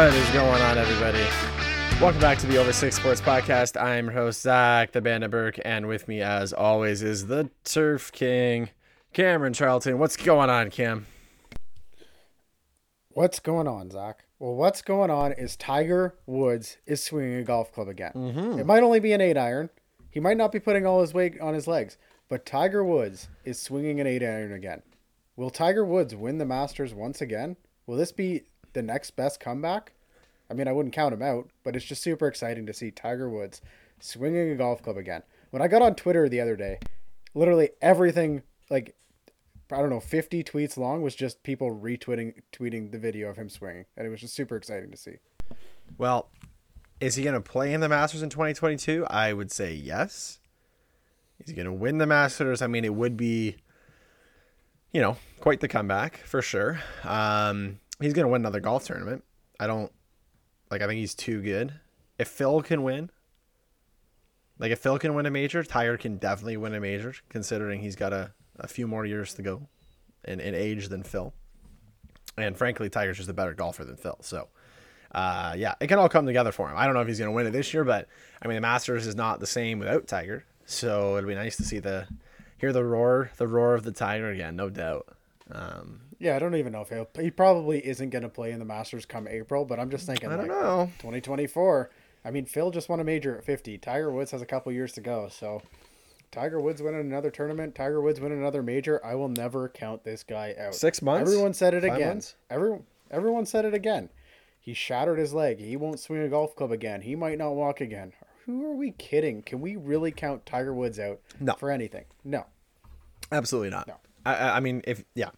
What is going on, everybody? Welcome back to the Over Six Sports Podcast. I'm your host, Zach, the Bandit Burke, and with me, as always, is the Turf King, Cameron Charlton. What's going on, Cam? What's going on, Zach? Well, what's going on is Tiger Woods is swinging a golf club again. Mm-hmm. It might only be an eight iron. He might not be putting all his weight on his legs, but Tiger Woods is swinging an eight iron again. Will Tiger Woods win the Masters once again? Will this be the next best comeback? I mean, I wouldn't count him out, but it's just super exciting to see Tiger Woods swinging a golf club again. When I got on Twitter the other day, literally everything, like, I don't know, 50 tweets long was just people retweeting tweeting the video of him swinging. And it was just super exciting to see. Well, is he going to play in the Masters in 2022? I would say yes. Is he going to win the Masters? I mean, it would be, you know, quite the comeback for sure. Um, he's to win another golf tournament. I don't like. I think he's too good. If Phil can win, like if Phil can win a major, Tiger can definitely win a major, considering he's got a, a few more years to go in, in age than Phil. And frankly, Tiger's just a better golfer than Phil. So, uh, yeah, it can all come together for him. I don't know if he's going to win it this year, but I mean, the Masters is not the same without Tiger. So it'll be nice to see the hear the roar, the roar of the Tiger again, no doubt. Um, Yeah, I don't even know if he'll. He probably isn't going to play in the Masters come April, but I'm just thinking, I don't like, know. 2024. I mean, Phil just won a major at 50. Tiger Woods has a couple years to go. So, Tiger Woods winning another tournament, Tiger Woods winning another major. I will never count this guy out. Six months? Everyone said it Five again. months? Everyone, everyone said it again. He shattered his leg. He won't swing a golf club again. He might not walk again. Who are we kidding? Can we really count Tiger Woods out No. for anything? No. Absolutely not. No. I- I, I mean, if yeah,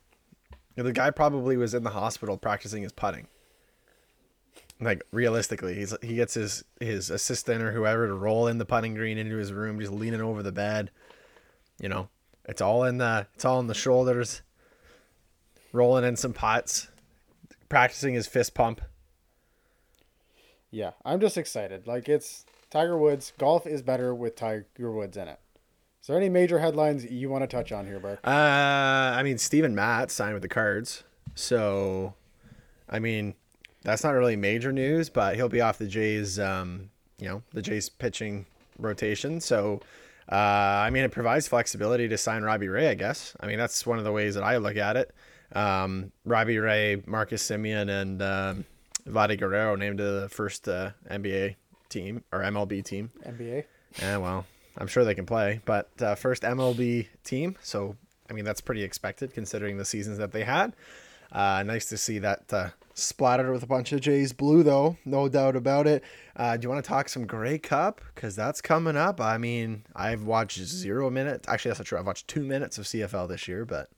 the guy probably was in the hospital practicing his putting. Like realistically, he's he gets his his assistant or whoever to roll in the putting green into his room, just leaning over the bed. You know, it's all in the it's all in the shoulders. Rolling in some pots, practicing his fist pump. Yeah, I'm just excited. Like it's Tiger Woods. Golf is better with Tiger Woods in it. Is there any major headlines you want to touch on here, Burke? Uh, I mean, Steven Matz signed with the Cards, so I mean, that's not really major news, but he'll be off the Jays. Um, you know, the Jays pitching rotation. So, uh, I mean, it provides flexibility to sign Robbie Ray. I guess. I mean, that's one of the ways that I look at it. Um, Robbie Ray, Marcus Semien, and um, Vladdy Guerrero named to the first uh, NBA team or MLB team. NBA. Yeah, well, I'm sure they can play, but uh, first MLB team, so I mean that's pretty expected considering the seasons that they had. Uh, nice to see that uh, splattered with a bunch of Jays blue, though, no doubt about it. Uh, do you want to talk some Grey Cup? Because that's coming up. I mean, I've watched zero minutes. Actually, that's not true. I've watched two minutes of CFL this year, but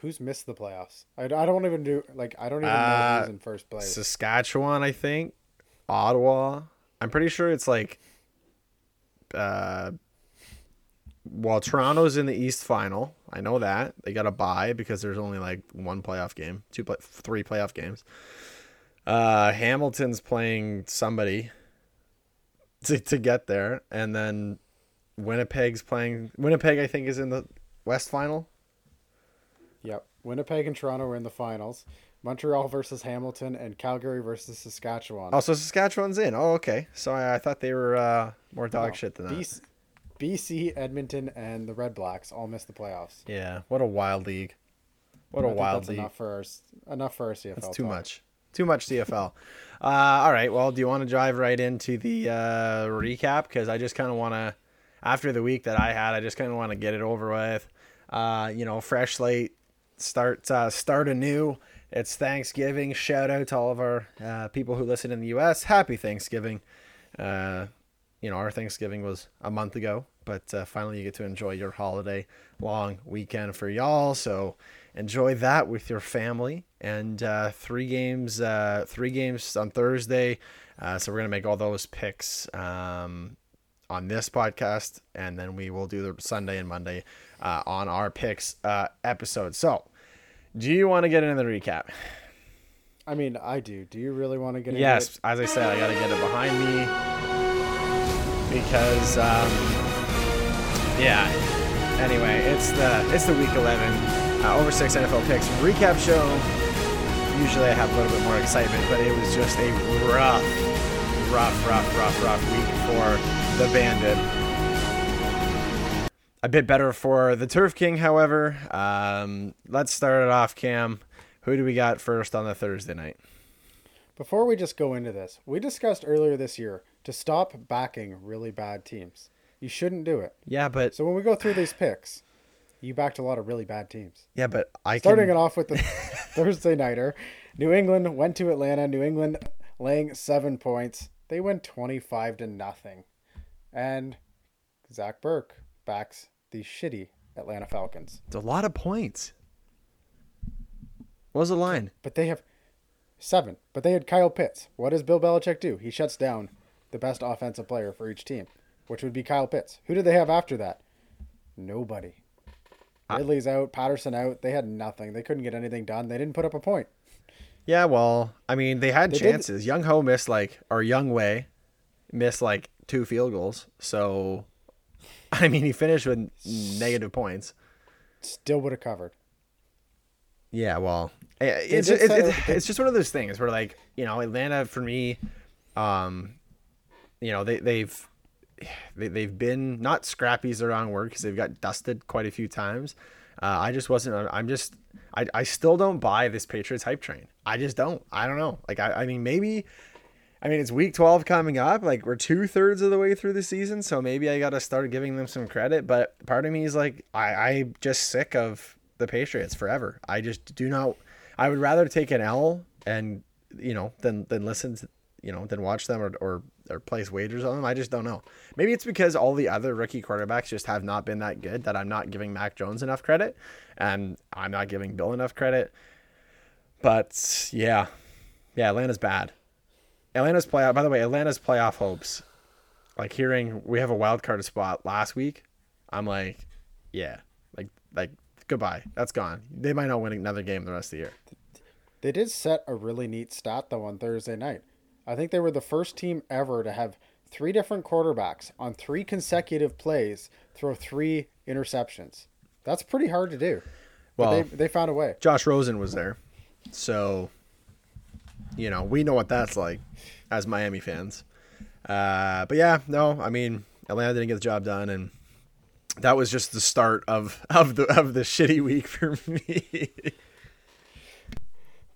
Who's missed the playoffs? I, I don't even do like I don't even know Uh, who's in first place. Saskatchewan, I think, Ottawa. I'm pretty sure it's like, uh, well, Toronto's in the East final. I know that they got a bye because there's only like one playoff game, two, play, three playoff games. Uh, Hamilton's playing somebody to to get there, and then Winnipeg's playing. Winnipeg, I think, is in the West final. Yep. Winnipeg and Toronto are in the finals. Montreal versus Hamilton and Calgary versus Saskatchewan. Oh, so Saskatchewan's in. Oh, okay. So I, I thought they were uh, more dog No, shit than that. BC, Edmonton, and the Red Blacks all missed the playoffs. Yeah, what a wild league. What a wild league. enough for our enough for our CFL. That's too talk. much. Too much CFL. uh, all right. Well, do you want to drive right into the uh, recap? Because I just kind of want to, after the week that I had, I just kind of want to get it over with. Uh, you know, fresh slate, start uh, start anew. It's Thanksgiving. Shout out to all of our uh, people who listen in the U.S. Happy Thanksgiving. Uh, you know, our Thanksgiving was a month ago, but uh, finally you get to enjoy your holiday long weekend for y'all. So enjoy that with your family. And uh, three games, uh, three games on Thursday. Uh, so we're gonna make all those picks um, on this podcast, and then we will do the Sunday and Monday on our picks episode. So, do you want to get into the recap? I mean, I do. Do you really want to get into Yes, it? as I said, I got to get it behind me because, um, yeah. Anyway, it's the it's the week eleven uh, over six NFL picks recap show. usually I have a little bit more excitement, but it was just a rough, rough, rough, rough, rough week for the Bandit. A bit better for the Turf King, however. Um, let's start it off, Cam. Who do we got first on the Thursday night? Before we just go into this, we discussed earlier this year to stop backing really bad teams. You shouldn't do it. Yeah, but So when we go through these picks, you backed a lot of really bad teams. yeah, but I Starting can, it off with the Thursday nighter, New England went to Atlanta. New England laying seven points. They went twenty-five to nothing, and Zach Burke backs the shitty Atlanta Falcons. It's a lot of points. What was the line? But they have seven. But they had Kyle Pitts. What does Bill Belichick do? He shuts down the best offensive player for each team, which would be Kyle Pitts. Who did they have after that? Nobody. Ridley's out, Patterson out. They had nothing. They couldn't get anything done. They didn't put up a point. Yeah, well, I mean, they had They did- chances. Younghoe missed like, or Young Way missed like two field goals. So, I mean, he finished with negative points. Still would have covered. Yeah, well, it's did it's, it's, it's just one of those things where like you know Atlanta for me, um, you know they they've they, they've been not scrappy is the wrong word because they've got dusted quite a few times. Uh, I just wasn't. I'm just. I, I still don't buy this Patriots hype train. I just don't. I don't know. Like I, I mean maybe. I mean, it's week 12 coming up. Like, we're two thirds of the way through the season. So maybe I got to start giving them some credit. But part of me is like, I, I'm just sick of the Patriots forever. I just do not. I would rather take an L and, you know, than, than listen to, you know, than watch them or, or, or place wagers on them. I just don't know. Maybe it's because all the other rookie quarterbacks just have not been that good that I'm not giving Mac Jones enough credit and I'm not giving Bill enough credit. But yeah, yeah, Atlanta's bad. Atlanta's playoff. By the way, Atlanta's playoff hopes. Like hearing we have a wild card spot last week, I'm like, yeah, like like goodbye. That's gone. They might not win another game the rest of the year. They did set a really neat stat though on Thursday night. I think they were the first team ever to have three different quarterbacks on three consecutive plays throw three interceptions. That's pretty hard to do. Well- they, they found a way. Josh Rosen was there, so you know we know what that's like as Miami fans. Uh, but yeah, no, I mean Atlanta didn't get the job done, and that was just the start of of the of the shitty week for me.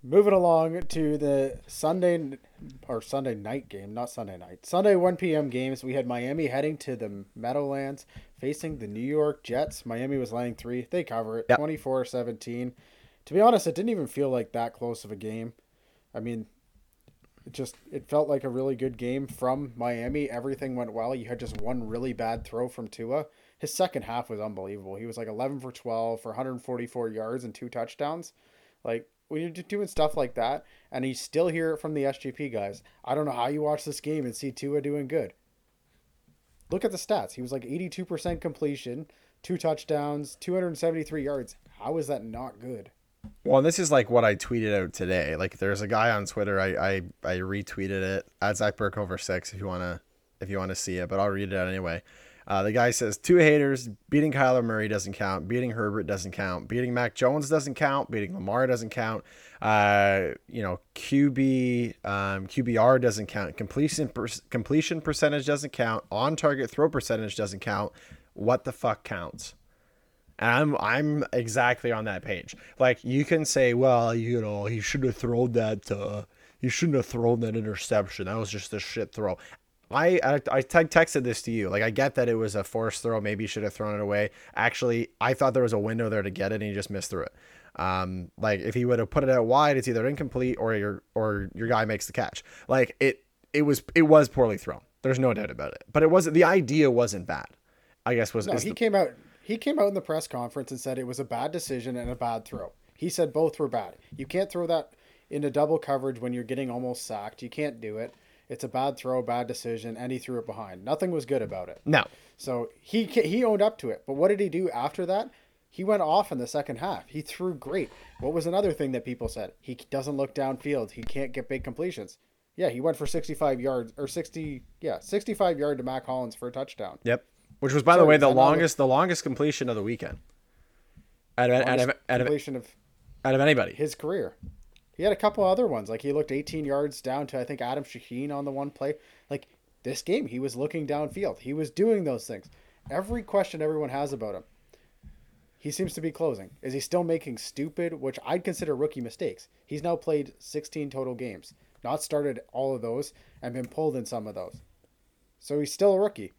Moving along to the Sunday or Sunday night game, not Sunday night. Sunday 1 p.m. games. We had Miami heading to the Meadowlands facing the New York Jets. Miami was laying 3. They cover it Yep. 24-17. To be honest, it didn't even feel like that close of a game. I mean, it just it felt like a really good game from Miami. Everything went well. You had just one really bad throw from Tua. His second half was unbelievable. He was like 11 for 12 for 144 yards and two touchdowns. Like when you're doing stuff like that, and you still hear it from the SGP guys. I don't know how you watch this game and see Tua doing good. Look at the stats. He was like 82% completion, two touchdowns, 273 yards. How is that not good? Well, this is like what I tweeted out today. Like, there's a guy on Twitter. I I, I retweeted it at Zach Burke over six. If you wanna if you wanna see it, but I'll read it out anyway. Uh, the guy says Tua haters beating Kyler Murray doesn't count. Beating Herbert doesn't count. Beating Mac Jones doesn't count. Beating Lamar doesn't count. Uh, you know QB um, QBR doesn't count. Completion per- completion percentage doesn't count. On target throw percentage doesn't count. What the fuck counts? And I'm I'm exactly on that page. Like you can say, well, you know, he should have thrown that. Uh, he shouldn't have thrown that interception. That was just a shit throw. I I, I te- texted this to you. Like I get that it was a forced throw. Maybe you should have thrown it away. Actually, I thought there was a window there to get it, and he just missed through it. Um, like if he would have put it out wide, it's either incomplete or your or your guy makes the catch. Like it it was it was poorly thrown. There's no doubt about it. But it wasn't the idea wasn't bad. I guess was No, he the- came out. He came out in the press conference and said it was a bad decision and a bad throw. He said both were bad. You can't throw that into double coverage when you're getting almost sacked. You can't do it. It's a bad throw, bad decision, and he threw it behind. Nothing was good about it. no. So he he owned up to it. But what did he do after that? He went off in the second half. He threw great. What was another thing that people said? He doesn't look downfield. He can't get big completions. Yeah, he went for 65 yards or 60 yeah, 65 yard to Mack Hollins for a touchdown. Yep. Which was, by the way, the longest the longest completion of the weekend. Out of, out of, out of, completion of out of anybody. his career. He had a couple other ones. Like he looked 18 yards down to I think Adam Shaheen on the one play. Like this game, he was looking downfield. He was doing those things. Every question everyone has about him, he seems to be closing. Is he still making stupid, which I'd consider rookie mistakes? He's now played 16 total games, not started all of those, and been pulled in some of those. So he's still a rookie,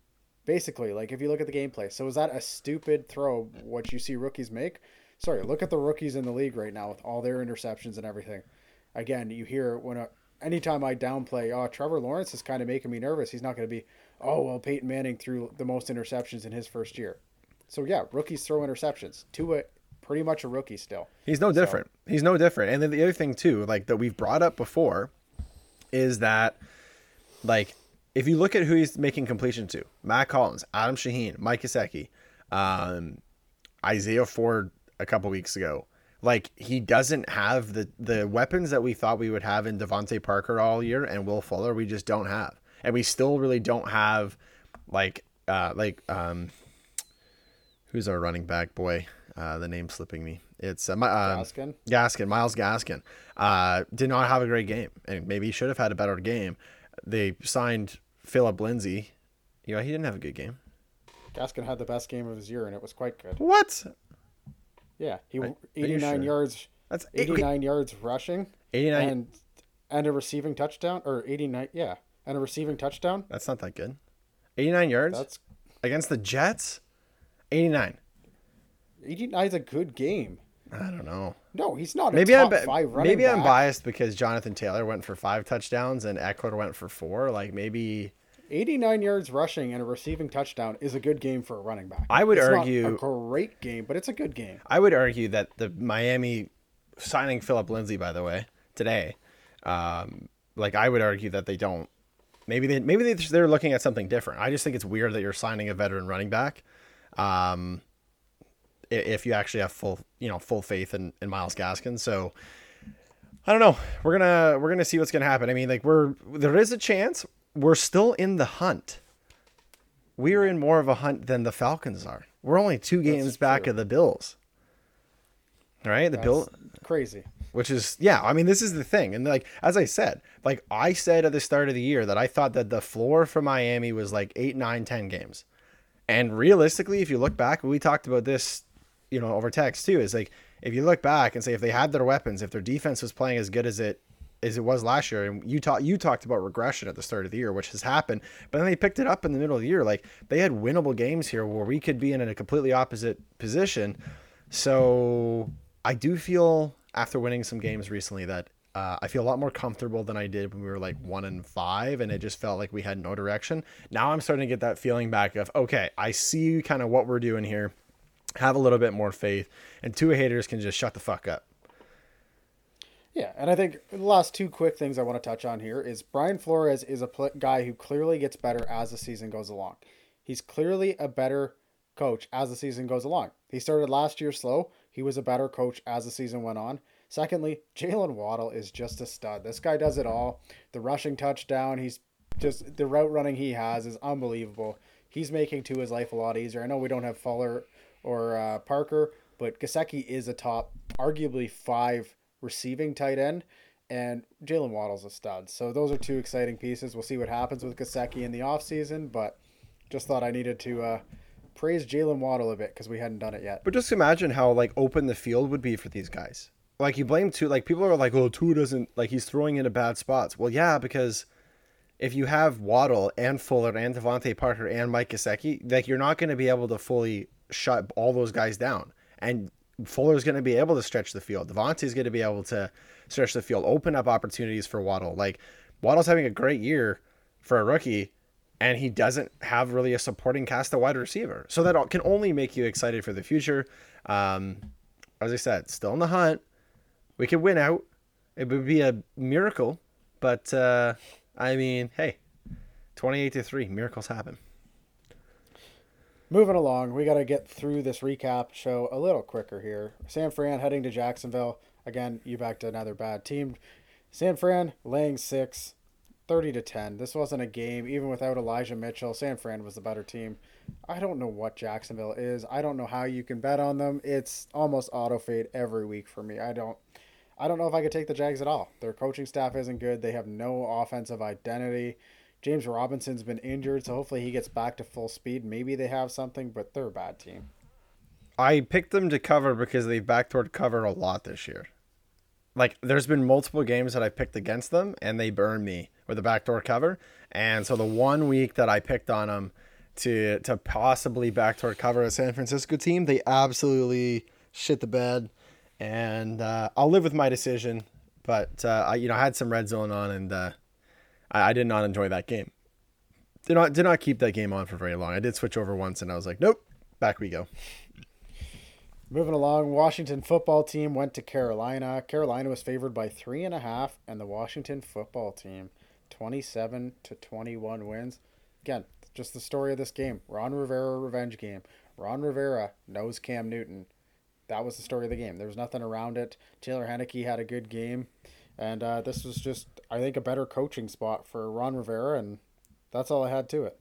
basically. Like if you look at the gameplay. So is that a stupid throw? What you see rookies make? Sorry, look at the rookies in the league right now with all their interceptions and everything. Again, you hear when a, anytime I downplay, oh Trevor Lawrence is kind of making me nervous. He's not going to be, oh well, Peyton Manning threw the most interceptions in his first year. So yeah, rookies throw interceptions. Tua, pretty much a rookie still. He's no different. So. He's no different. And then the other thing too, like that we've brought up before, is that like if you look at who he's making completion to, Mack Hollins, Adam Shaheen, Mike Gesicki, um, Isaiah Ford a couple weeks ago. Like he doesn't have the the weapons that we thought we would have in DeVante Parker all year and Will Fuller. We just don't have, and we still really don't have like uh like um who's our running back boy? Uh, the name slipping me. It's uh, my, uh, Gaskin. Gaskin, Myles Gaskin. Uh, did not have a great game, and maybe he should have had a better game. They signed Phillip Lindsay. You know, he didn't have a good game. Gaskin had the best game of his year, and it was quite good. What? Yeah, he 89 sure? yards. That's 89 yards rushing. 89 and and a receiving touchdown or 89 yeah, and a receiving touchdown. That's not that good. 89 yards? That's against the Jets? 89. 89 is a good game. I don't know. No, he's not. maybe I'm maybe I'm biased because Jonathan Taylor went for five touchdowns and Ekeler went for four. Like maybe 89 yards rushing and a receiving touchdown is a good game for a running back. I would it's argue a great game, but it's a good game. I would argue that the Miami signing Phillip Lindsay, by the way, today, um, like I would argue that they don't. Maybe they maybe they, they're looking at something different. I just think it's weird that you're signing a veteran running back. Um, if you actually have full, you know, full faith in, in Myles Gaskin. So I don't know. We're gonna we're gonna see what's gonna happen. I mean, like we're there is a chance we're still in the hunt. We're in more of a hunt than the Falcons are. We're only two games That's back true. of the Bills. Right, the Bill crazy. Which is yeah, I mean this is the thing. And like as I said, like I said at the start of the year that I thought that the floor for Miami was like eight, nine, ten games. And realistically, if you look back, we talked about this, you know, over text too, is like if you look back and say if they had their weapons, if their defense was playing as good as it as it was last year. And you talked you talked about regression at the start of the year, which has happened. But then they picked it up in the middle of the year. Like they had winnable games here where we could be in a completely opposite position. So I do feel after winning some games recently that uh, I feel a lot more comfortable than I did when we were like one and five, and it just felt like we had no direction. Now I'm starting to get that feeling back of okay, I see kind of what we're doing here. Have a little bit more faith, and Tua haters can just shut the fuck up. Yeah, and I think the last two quick things I want to touch on here is Brian Flores is a pl- guy who clearly gets better as the season goes along. He's clearly a better coach as the season goes along. He started last year slow. He was a better coach as the season went on. Secondly, Jaylen Waddle is just a stud. This guy does it all. The rushing touchdown, he's just the route running he has is unbelievable. He's making to his life a lot easier. I know we don't have Fuller or uh, Parker, but Gesicki is a top, arguably five receiving tight end, and Jaylen Waddle's a stud. So those are Tua exciting pieces. We'll see what happens with Gesicki in the offseason, but just thought I needed to uh, praise Jaylen Waddle a bit because we hadn't done it yet. But just imagine how like open the field would be for these guys. Like you blame two, like people are like, "Oh, Tua doesn't like he's throwing into bad spots." Well, yeah, because if you have Waddle and Fuller and DeVante Parker and Mike Gesicki, like you're not going to be able to fully shut all those guys down. And Fuller's going to be able to stretch the field. DeVante's going to be able to stretch the field, open up opportunities for Waddle. Like Waddle's having a great year for a rookie, and he doesn't have really a supporting cast of wide receiver. So that can only make you excited for the future. Um, as I said, still in the hunt. We could win out. It would be a miracle, but uh, I mean, hey, twenty-eight to three, miracles happen moving along, we got to get through this recap show a little quicker here. San Fran heading to Jacksonville. Again, you back to another bad team. San Fran laying six, 30 to 10. This wasn't a game, even without Elijah Mitchell. San Fran was the better team. I don't know what Jacksonville is. I don't know how you can bet on them. It's almost auto fade every week for me. I don't. I don't know if I could take the Jags at all. Their coaching staff isn't good. They have no offensive identity. James Robinson's been injured, so hopefully he gets back to full speed. Maybe they have something, but they're a bad team. I picked them to cover because they've backdoored cover a lot this year. Like, there's been multiple games that I picked against them, and they burned me with a backdoor cover. And so the one week that I picked on them to to possibly backdoor cover a San Francisco team, they absolutely shit the bed. And uh, I'll live with my decision, but uh, I you know I had some red zone on, and uh, I, I did not enjoy that game. Did not did not keep that game on for very long. I did switch over once, and I was like, nope, back we go. Moving along, Washington football team went to Carolina. Carolina was favored by three and a half, and the Washington football team, twenty-seven to twenty-one wins. Again, just the story of this game. Ron Rivera revenge game. Ron Rivera knows Cam Newton. That was the story of the game. There was nothing around it. Taylor Heinicke had a good game, and uh, this was just, I think, a better coaching spot for Ron Rivera, and that's all I had to it.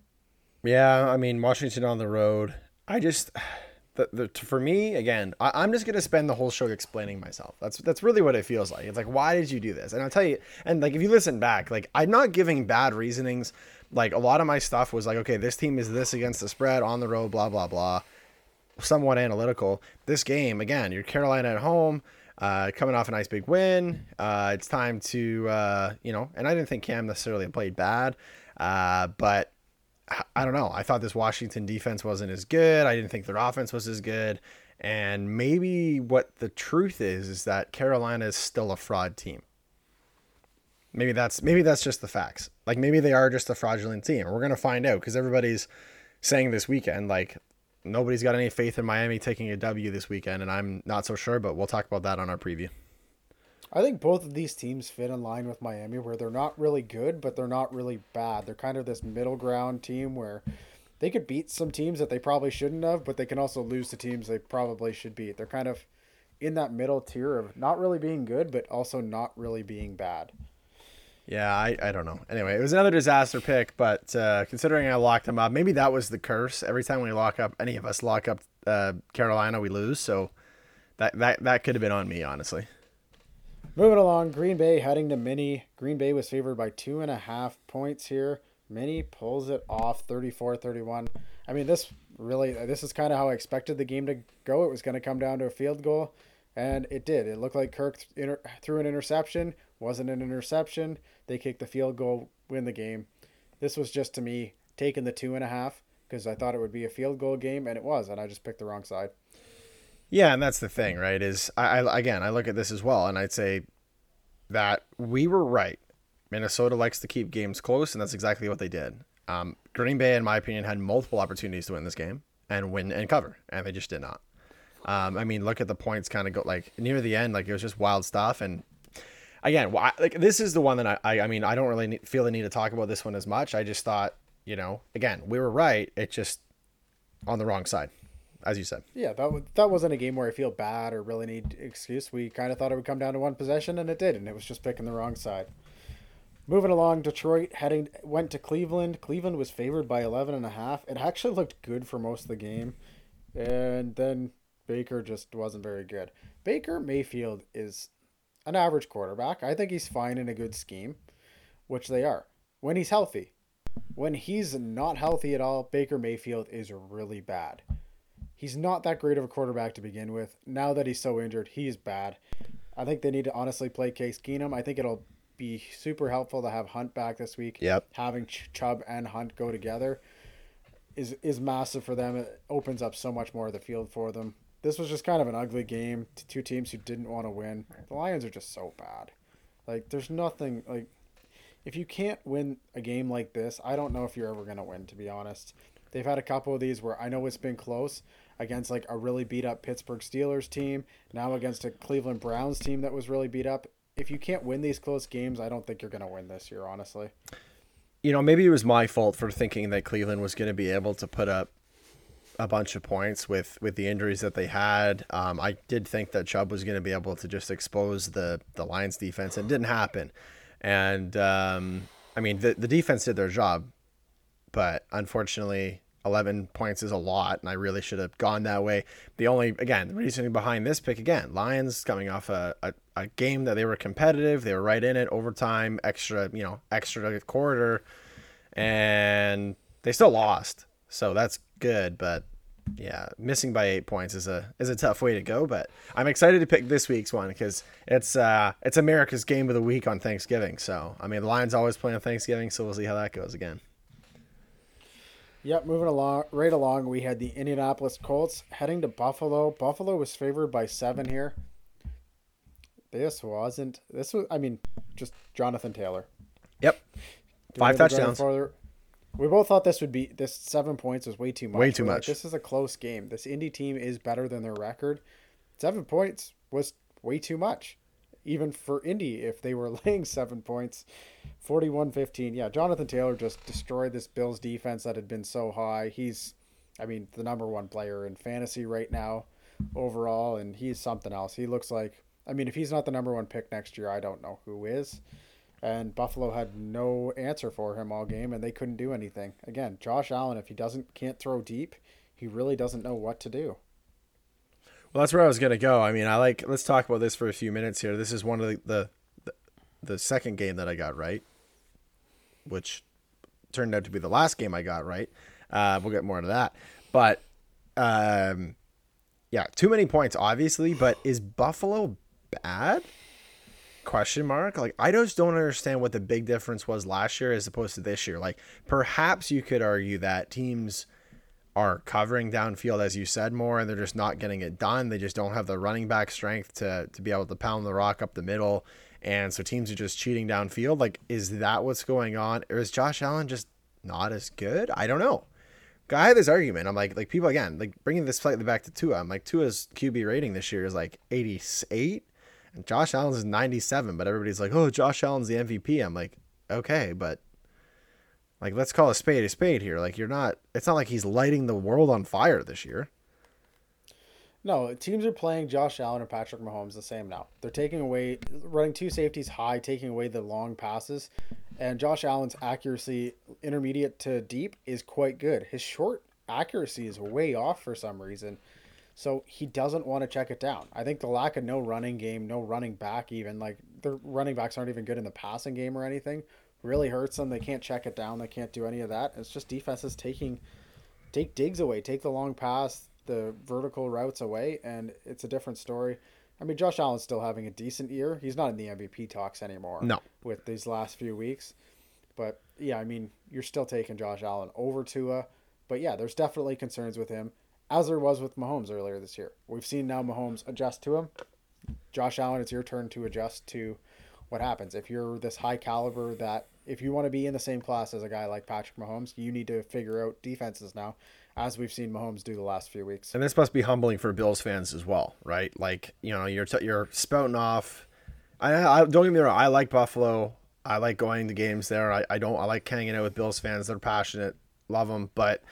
Yeah, I mean Washington on the road. I just the, the for me again, I, am just gonna spend the whole show explaining myself. That's that's really what it feels like. It's like why did you do this? And I'll tell you. And like if you listen back, like I'm not giving bad reasonings. Like a lot of my stuff was like, okay, this team is this against the spread on the road, blah blah blah. Somewhat analytical. This game again, you're Carolina at home. Uh, coming off a nice big win, uh, it's time to uh, you know. And I didn't think Cam necessarily played bad, uh, but I don't know. I thought this Washington defense wasn't as good. I didn't think their offense was as good. And maybe what the truth is is that Carolina is still a fraud team. Maybe that's maybe that's just the facts. Like maybe they are just a fraudulent team. We're gonna find out because everybody's saying this weekend like nobody's got any faith in Miami taking a W this weekend, and I'm not so sure. But we'll talk about that on our preview. I think both of these teams fit in line with Miami, where they're not really good, but they're not really bad. They're kind of this middle ground team where they could beat some teams that they probably shouldn't have, but they can also lose to teams they probably should beat. They're kind of in that middle tier of not really being good, but also not really being bad. Yeah, I, I don't know. Anyway, it was another disaster pick, but uh, considering I locked them up, maybe that was the curse. Every time we lock up, any of us lock up uh, Carolina, we lose. So that that that could have been on me, honestly. Moving along, Green Bay heading to Mini. Green Bay was favored by two and a half points here. Mini pulls it off 34 31. I mean, this really, this is kind of how I expected the game to go. It was going to come down to a field goal, and it did. It looked like Kirk inter- threw an interception, wasn't an interception. They kicked the field goal, win the game. This was just to me taking the two and a half because I thought it would be a field goal game, and it was, and I just picked the wrong side. Yeah, and that's the thing, right? Is I, I again I look at this as well, and I'd say that we were right. Minnesota likes to keep games close, and that's exactly what they did. Um, Green Bay, in my opinion, had multiple opportunities to win this game and win and cover, and they just did not. Um, I mean, look at the points kind of go like near the end, like it was just wild stuff. And again, like this is the one that I, I, I mean, I don't really feel the need to talk about this one as much. I just thought, you know, again, we were right. It just on the wrong side as you said. Yeah, that that wasn't a game where I feel bad or really need excuse. We kind of thought it would come down to one possession, and it did, and it was just picking the wrong side. Moving along, Detroit heading went to Cleveland. Cleveland was favored by 11 and a half. It actually looked good for most of the game. And then Baker just wasn't very good. Baker Mayfield is an average quarterback. I think he's fine in a good scheme, which they are. When he's healthy. When he's not healthy at all, Baker Mayfield is really bad. He's not that great of a quarterback to begin with. Now that he's so injured, he's bad. I think they need to honestly play Case Keenum. I think it'll be super helpful to have Hunt back this week. Yep. Having Ch- Chubb and Hunt go together is is massive for them. It opens up so much more of the field for them. This was just kind of an ugly game to two teams who didn't want to win. The Lions are just so bad. Like there's nothing like if you can't win a game like this, I don't know if you're ever to win to be honest. They've had a couple of these where I know it's been close, against like a really beat up Pittsburgh Steelers team, now against a Cleveland Browns team that was really beat up. If you can't win these close games, I don't think you're to win this year, honestly. You know, maybe it was my fault for thinking that Cleveland was going to be able to put up a bunch of points with with the injuries that they had. Um, I did think that Chubb was going to be able to just expose the the Lions defense, and it didn't happen. And um, I mean, the the defense did their job, but unfortunately, 11 points is a lot, and I really should have gone that way. The only, again, the reasoning behind this pick, again, Lions coming off a, a, a game that they were competitive, they were right in it, overtime, extra, you know, extra quarter, and they still lost. So that's good, but yeah, missing by eight points is a is a tough way to go. But I'm excited to pick this week's one because it's uh it's America's game of the week on Thanksgiving. So I mean, the Lions always play on Thanksgiving, so we'll see how that goes again. Yep, moving along right along, we had the Indianapolis Colts heading to Buffalo. Buffalo was favored by seven here. This wasn't. This was. I mean, just Jonathan Taylor. Yep, five touchdowns. We both thought this would be this seven points was way too much. Way too We're much. Like, this is a close game. This Indy team is better than their record. Seven points was way too much, even for Indy if they were laying seven points. 41-15. Yeah, Jonathan Taylor just destroyed this Bills defense that had been so high. He's, I mean, the number one player in fantasy right now, overall, and he's something else. He looks like. I mean, if he's not the number one pick next year, I don't know who is and Buffalo had no answer for him all game, and they couldn't do anything. Again, Josh Allen, if he doesn't can't throw deep, he really doesn't know what to do. Well, that's where I was gonna go. I mean, I like. Let's talk about this for a few minutes here. This is one of the the, the, second game that I got right, which turned out to be the last game I got right. Uh, we'll get more into that, but um, yeah, too many points, obviously. But is Buffalo bad? Question mark? Like i just don't understand what the big difference was last year as opposed to this year. Like perhaps you could argue that teams are covering downfield as you said more and they're just not getting it done. They just don't have the running back strength to to be able to pound the rock up the middle. And so teams are just cheating downfield. Like is that what's going on? Or is josh allen just not as good? I don't know. I this argument. I'm like, like people again, like bringing this slightly back to Tua. I'm like, Tua's QB rating this year is like 88, and Josh Allen's is 97, but everybody's like, oh, Josh Allen's the MVP. I'm like, okay, but like, let's call a spade a spade here. Like, you're not, it's not like he's lighting the world on fire this year. No, teams are playing Josh Allen and Patrick Mahomes the same now. They're taking away, running two safeties high, taking away the long passes. And Josh Allen's accuracy, intermediate to deep, is quite good. His short accuracy is way off for some reason. So he doesn't want to check it down. I think the lack of no running game, no running back, even like the running backs aren't even good in the passing game or anything, really hurts them. They can't check it down. They can't do any of that. It's just defenses taking take digs away, take the long pass, the vertical routes away, and it's a different story. I mean, Josh Allen's still having a decent year. He's not in the MVP talks anymore. No. With these last few weeks. But yeah, I mean, you're still taking Josh Allen over Tua. But yeah, there's definitely concerns with him as there was with Mahomes earlier this year. We've seen now Mahomes adjust to him. Josh Allen, it's your turn to adjust to what happens. If you're this high caliber that if you want to be in the same class as a guy like Patrick Mahomes, you need to figure out defenses now, as we've seen Mahomes do the last few weeks. And this must be humbling for Bills fans as well, right? Like, you know, you're t- you're spouting off. I, I don't get me wrong. I like Buffalo. I like going to games there. I, I don't. I like hanging out with Bills fans. They're passionate, love them, but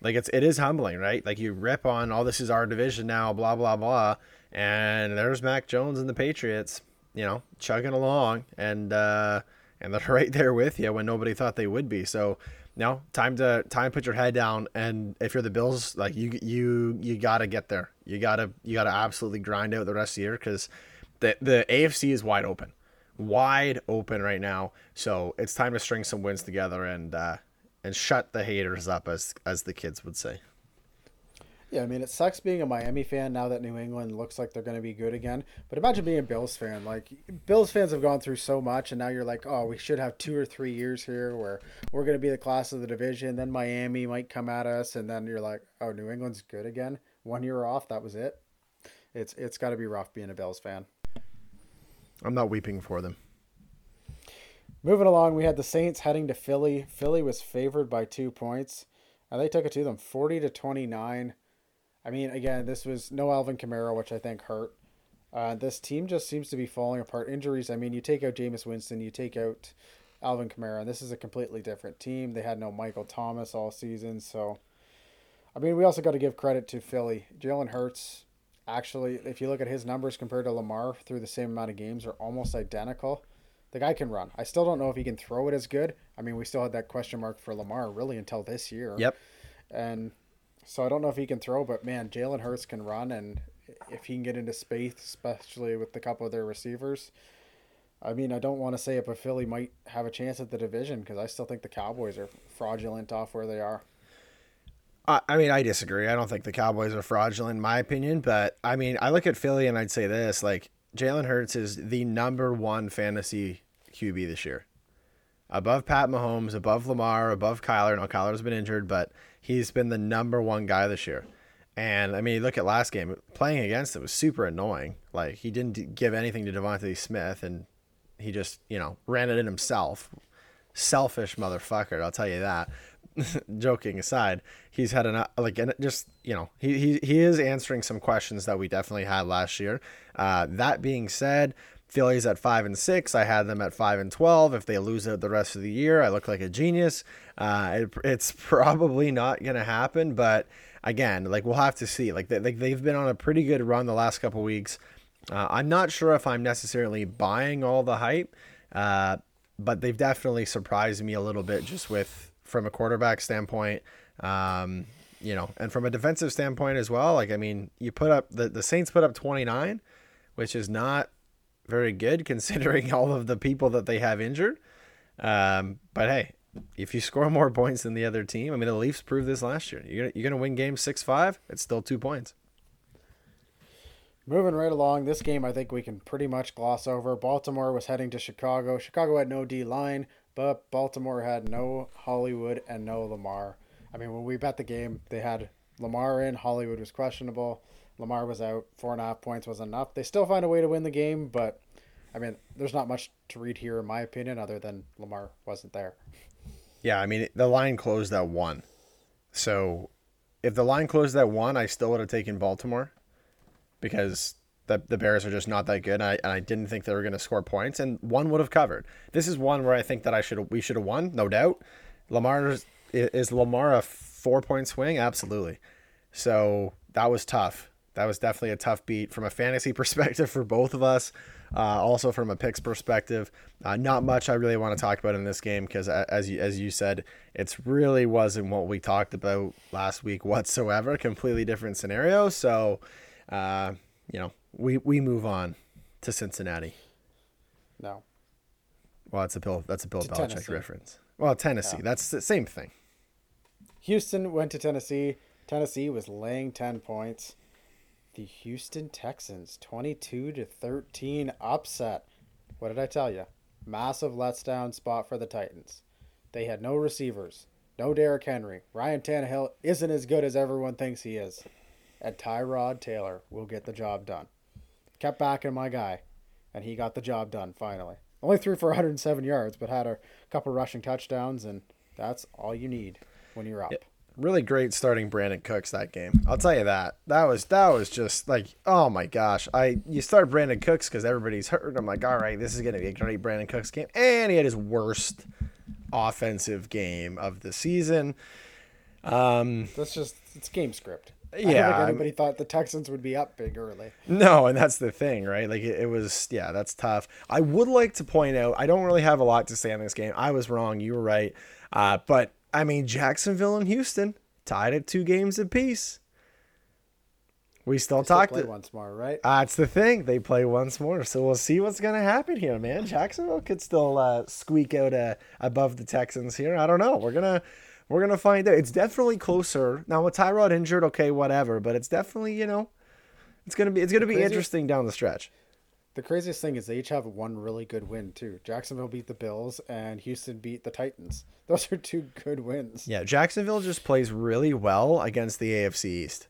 like it's it is humbling, right? Like you rip on all oh, this is our division now, blah blah blah, and there's Mac Jones and the Patriots, you know, chugging along, and uh, and they're right there with you when nobody thought they would be. So, no, time to time put your head down, and if you're the Bills, like you you you gotta get there. You gotta you gotta absolutely grind out the rest of the year because the the AFC is wide open, wide open right now. So it's time to string some wins together and. Uh, and shut the haters up, as as the kids would say. Yeah, I mean, it sucks being a Miami fan now that New England looks like they're going to be good again. But imagine being a Bills fan. Like, Bills fans have gone through so much, and now you're like, oh, we should have two or three years here where we're going to be the class of the division. Then Miami might come at us, and then you're like, oh, New England's good again. One year off, that was it. It's it's got to be rough being a Bills fan. I'm not weeping for them. Moving along, we had the Saints heading to Philly. Philly was favored by two points, and they took it to them, forty to twenty nine. I mean, again, this was no Alvin Kamara, which I think hurt. Uh, this team just seems to be falling apart. Injuries. I mean, you take out Jameis Winston, you take out Alvin Kamara, and this is a completely different team. They had no Michael Thomas all season, so. I mean, we also got to give credit to Philly. Jalen Hurts, actually, if you look at his numbers compared to Lamar through the same amount of games, are almost identical the guy can run. I still don't know if he can throw it as good. I mean, we still had that question mark for Lamar really until this year. Yep. and so I don't know if he can throw, but man, Jalen Hurts can run, and if he can get into space, especially with a couple of their receivers. I mean, I don't want to say it, but Philly might have a chance at the division because I still think the Cowboys are fraudulent off where they are. I, I mean, I disagree. I don't think the Cowboys are fraudulent, in my opinion. But I mean, I look at Philly and I'd say this: like Jalen Hurts is the number one fantasy QB this year, above Pat Mahomes, above Lamar, above Kyler. Now Kyler's been injured, but he's been the number one guy this year. And I mean, look at last game. Playing against it was super annoying. Like he didn't give anything to DeVonta Smith, and he just you know ran it in himself. Selfish motherfucker, I'll tell you that. Joking aside, he's had an like just you know he, he he is answering some questions that we definitely had last year. Uh, that being said, Phillies at five and six. I had them at five and twelve. If they lose it the rest of the year, I look like a genius. Uh, it, it's probably not gonna happen, but again, like we'll have to see. Like they, like they've been on a pretty good run the last couple weeks. Uh, I'm not sure if I'm necessarily buying all the hype, uh, but they've definitely surprised me a little bit just with from a quarterback standpoint. Um, you know, and from a defensive standpoint as well. Like I mean, you put up the the Saints put up 29, which is not very good considering all of the people that they have injured. Um, but hey, if you score more points than the other team, I mean, the Leafs proved this last year. You're, you're going to win game 6 5, it's still two points. Moving right along, this game I think we can pretty much gloss over. Baltimore was heading to Chicago. Chicago had no D line, but Baltimore had no Hollywood and no Lamar. I mean, when we bet the game, they had Lamar in, Hollywood was questionable, Lamar was out, four and a half points was enough. They still find a way to win the game, but I mean, there's not much to read here, in my opinion, other than Lamar wasn't there. Yeah, I mean the line closed at one, so if the line closed at one, I still would have taken Baltimore because the the Bears are just not that good, and I, and I didn't think they were going to score points, and one would have covered. This is one where I think that I should we should have won, no doubt. Lamar is Lamar a four point swing? Absolutely. So that was tough. That was definitely a tough beat from a fantasy perspective for both of us. Uh, also from a picks perspective, uh, not much I really want to talk about in this game because as you as you said, it really wasn't what we talked about last week whatsoever. Completely different scenario. So, uh, you know, we we move on to Cincinnati. No. Well, that's a Bill. That's a Bill to Belichick Tennessee. reference. Well, Tennessee. Yeah. That's the same thing. Houston went to Tennessee. Tennessee was laying ten points the Houston Texans 22 to 13 upset. What did I tell you? Massive letdown spot for the Titans. They had no receivers, no Derrick Henry. Ryan Tannehill isn't as good as everyone thinks he is. And Tyrod Taylor will get the job done. Kept backing my guy, and he got the job done finally. Only threw for 107 yards, but had a couple rushing touchdowns, and that's all you need when you're up. Really great starting Brandin Cooks that game. I'll tell you that. That was that was just like oh my gosh. I you start Brandin Cooks because everybody's hurt. I'm like, all right, this is gonna be a great Brandin Cooks game, and he had his worst offensive game of the season. Um, that's just it's game script. Yeah, I don't think anybody thought the Texans would be up big early. No, and that's the thing, right? Like it, it, was, yeah, that's tough. I would like to point out, I don't really have a lot to say on this game. I was wrong, you were right, uh, but I mean, Jacksonville and Houston tied at two games apiece. We still talked it once more, right? That's the thing. They play once more, so we'll see what's going to happen here, man. Jacksonville could still uh, squeak out uh, above the Texans here. I don't know. We're gonna we're gonna find out. It's definitely closer now with Tyrod injured. Okay, whatever, but it's definitely you know, it's gonna be it's gonna be interesting down the stretch. The craziest thing is they each have one really good win too. Jacksonville beat the Bills and Houston beat the Titans. Those are two good wins. Yeah, Jacksonville just plays really well against the AFC East.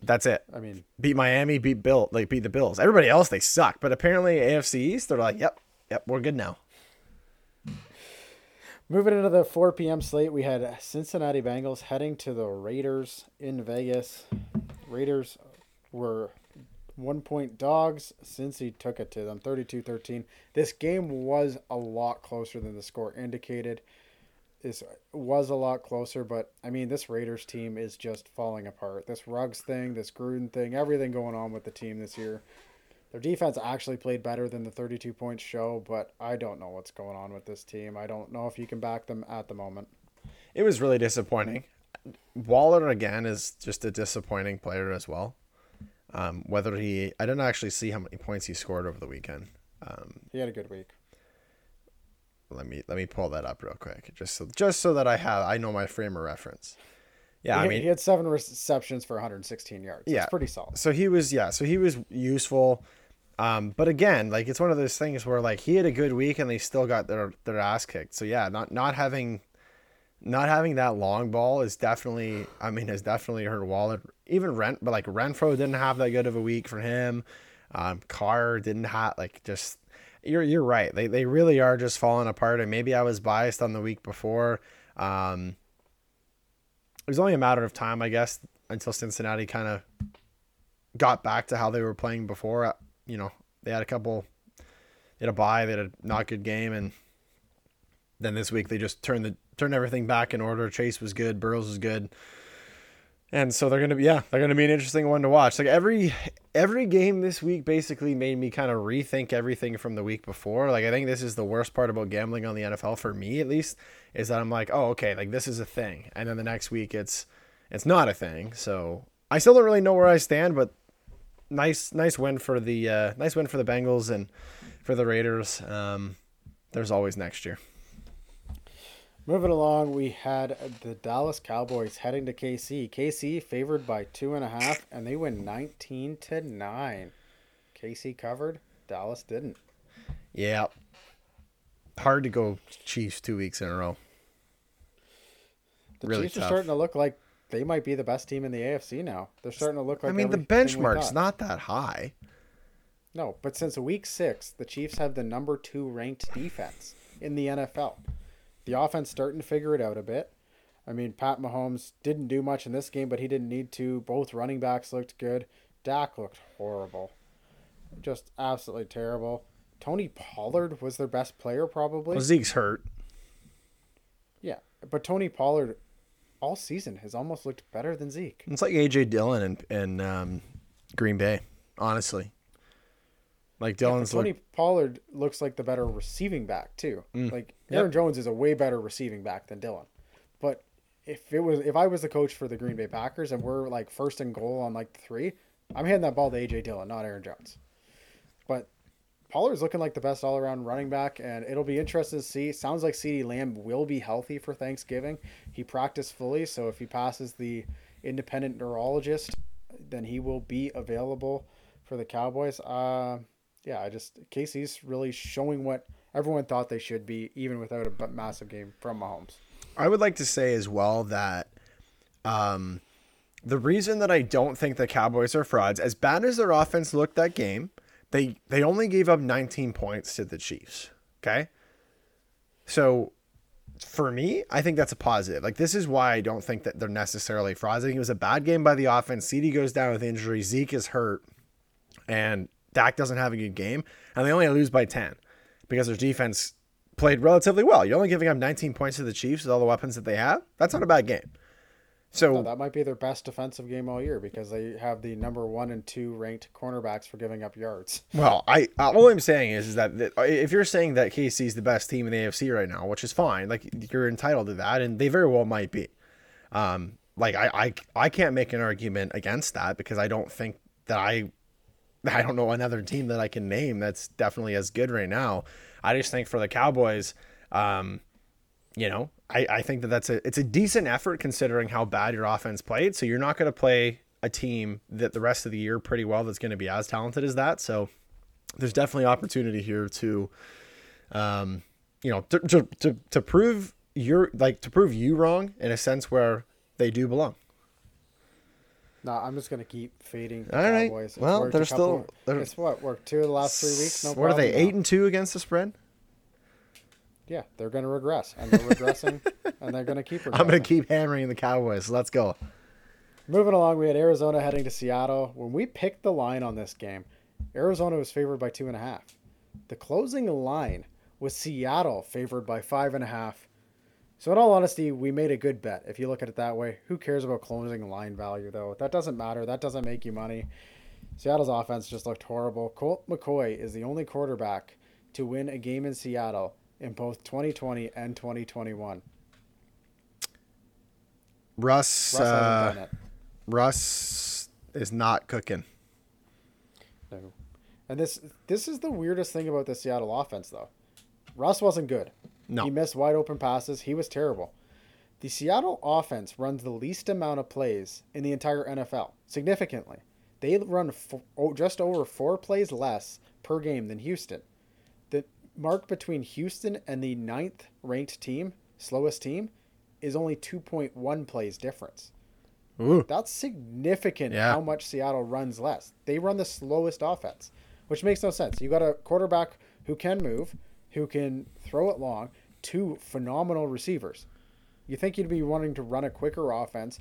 That's it. I mean, beat Miami, beat Bill, like beat the Bills. Everybody else they suck, but apparently AFC East they're like, yep, yep, we're good now. Moving into the 4 p.m. slate, we had Cincinnati Bengals heading to the Raiders in Vegas. Raiders were one point dogs Cincy took it to them 32 13. This game was a lot closer than the score indicated. This was a lot closer, but I mean, this Raiders team is just falling apart. This Ruggs thing, this Gruden thing, everything going on with the team this year. Their defense actually played better than the 32 points show, but I don't know what's going on with this team. I don't know if you can back them at the moment. it was really disappointing. Waller again is just a disappointing player as well. Um, whether he, I didn't actually see how many points he scored over the weekend. Um, He had a good week. let me let me pull that up real quick, just so just so that I have I know my frame of reference. Yeah, he, I mean, he had seven receptions for 116 yards. Yeah. it's pretty solid. so he was yeah, so he was useful. Um, but again, like it's one of those things where like he had a good week and they still got their their ass kicked. So yeah, not not having not having that long ball is definitely I mean has definitely hurt Waller. Even Rent but like Renfrow didn't have that good of a week for him. Um Carr didn't have like just you're you're right. They they really are just falling apart and maybe I was biased on the week before. Um it was only a matter of time, I guess, until Cincinnati kind of got back to how they were playing before. Uh, You know, they had a couple, they had a bye, they had a not good game, and then this week they just turned the turned everything back in order. Chase was good, Burrows was good, and so they're gonna be yeah, they're gonna be an interesting one to watch. Like every every game this week basically made me kind of rethink everything from the week before. Like I think this is the worst part about gambling on the NFL for me at least is that I'm like, oh okay, like this is a thing, and then the next week it's it's not a thing. So I still don't really know where I stand, but nice nice win for the uh, nice win for the Bengals and for the Raiders. Um, there's always next year. Moving along, we had the Dallas Cowboys heading to KC. KC favored by two and a half, and they win 19 to nine. KC covered. Dallas didn't. Yeah, hard to go Chiefs two weeks in a row. The Really Chiefs tough. are starting to look like they might be the best team in the AFC now. They're starting to look like. I mean, the benchmark's not that high. No, but since week six, the Chiefs have the number two ranked defense in the NFL. The offense starting to figure it out a bit. I mean, Pat Mahomes didn't do much in this game, but he didn't need to. Both running backs looked good. Dak looked horrible. Just absolutely terrible. Tony Pollard was their best player, probably. Well, Zeke's hurt. yeah, but Tony Pollard all season has almost looked better than Zeke. It's like AJ Dillon and and um, Green Bay. Honestly, like Yeah, but Tony look, Pollard looks like the better receiving back too. Mm. Like Yep. Aaron Jones is a way better receiving back than Dillon. But if it was if I was the coach for the Green Bay Packers and we're like first and goal on like three, I'm handing that ball to AJ Dillon, not Aaron Jones. But Pollard's looking like the best all around running back, and it'll be interesting to see. Sounds like CeeDee Lamb will be healthy for Thanksgiving. He practiced fully, so if he passes the independent neurologist, then he will be available for the Cowboys. Uh, yeah, I just Casey's really showing what everyone thought they should be, even without a massive game from Mahomes. I would like to say as well that um, the reason that I don't think the Cowboys are frauds, as bad as their offense looked that game, they they only gave up 19 points to the Chiefs. Okay, so for me, I think that's a positive. Like this is why I don't think that they're necessarily frauds. I think it was a bad game by the offense. CeeDee goes down with injury. Zeke is hurt, and Dak doesn't have a good game, and they only lose by 10 because their defense played relatively well. You're only giving up 19 points to the Chiefs with all the weapons that they have. That's not a bad game. So No, that might be their best defensive game all year because they have the number one and two ranked cornerbacks for giving up yards. Well, I all I'm saying is, is that, that if you're saying that KC is the best team in the AFC right now, which is fine, like you're entitled to that, and they very well might be. Um, like I, I, I can't make an argument against that because I don't think that I, I don't know another team that I can name that's definitely as good right now. I just think for the Cowboys, um, you know, I, I think that that's a it's a decent effort considering how bad your offense played. So you're not going to play a team that the rest of the year pretty well that's going to be as talented as that. So there's definitely opportunity here to, um, you know, to, to, to, to prove you're like to prove you wrong in a sense where they do belong. No, I'm just gonna keep fading the All right. Cowboys. It's Well, they're still- they're- It's what worked two of the last three weeks. No what are they? now. Eight and two against the spread. Yeah, they're gonna regress, and they're regressing, and they're gonna keep regressing. I'm gonna keep hammering the Cowboys. Let's go. Moving along, we had Arizona heading to Seattle. When we picked the line on this game, Arizona was favored by two and a half. The closing line was Seattle favored by five and a half. So, in all honesty, we made a good bet. If you look at it that way, who cares about closing line value though? That doesn't matter. That doesn't make you money. Seattle's offense just looked horrible. Colt McCoy is the only quarterback to win a game in Seattle in both 2020 and 2021. Russ, Russ uh, done it. Russ is not cooking. No. And this this is the weirdest thing about the Seattle offense, though. Russ wasn't good. No. He missed wide open passes. He was terrible. The Seattle offense runs the least amount of plays in the entire NFL, significantly. They run oh, just over four plays less per game than Houston. The mark between Houston and the ninth ranked team, slowest team, is only 2.1 plays difference. Ooh. That's significant Yeah. how much Seattle runs less. They run the slowest offense, which makes no sense. You got a quarterback who can move, who can throw it long, two phenomenal receivers. You think you'd be wanting to run a quicker offense,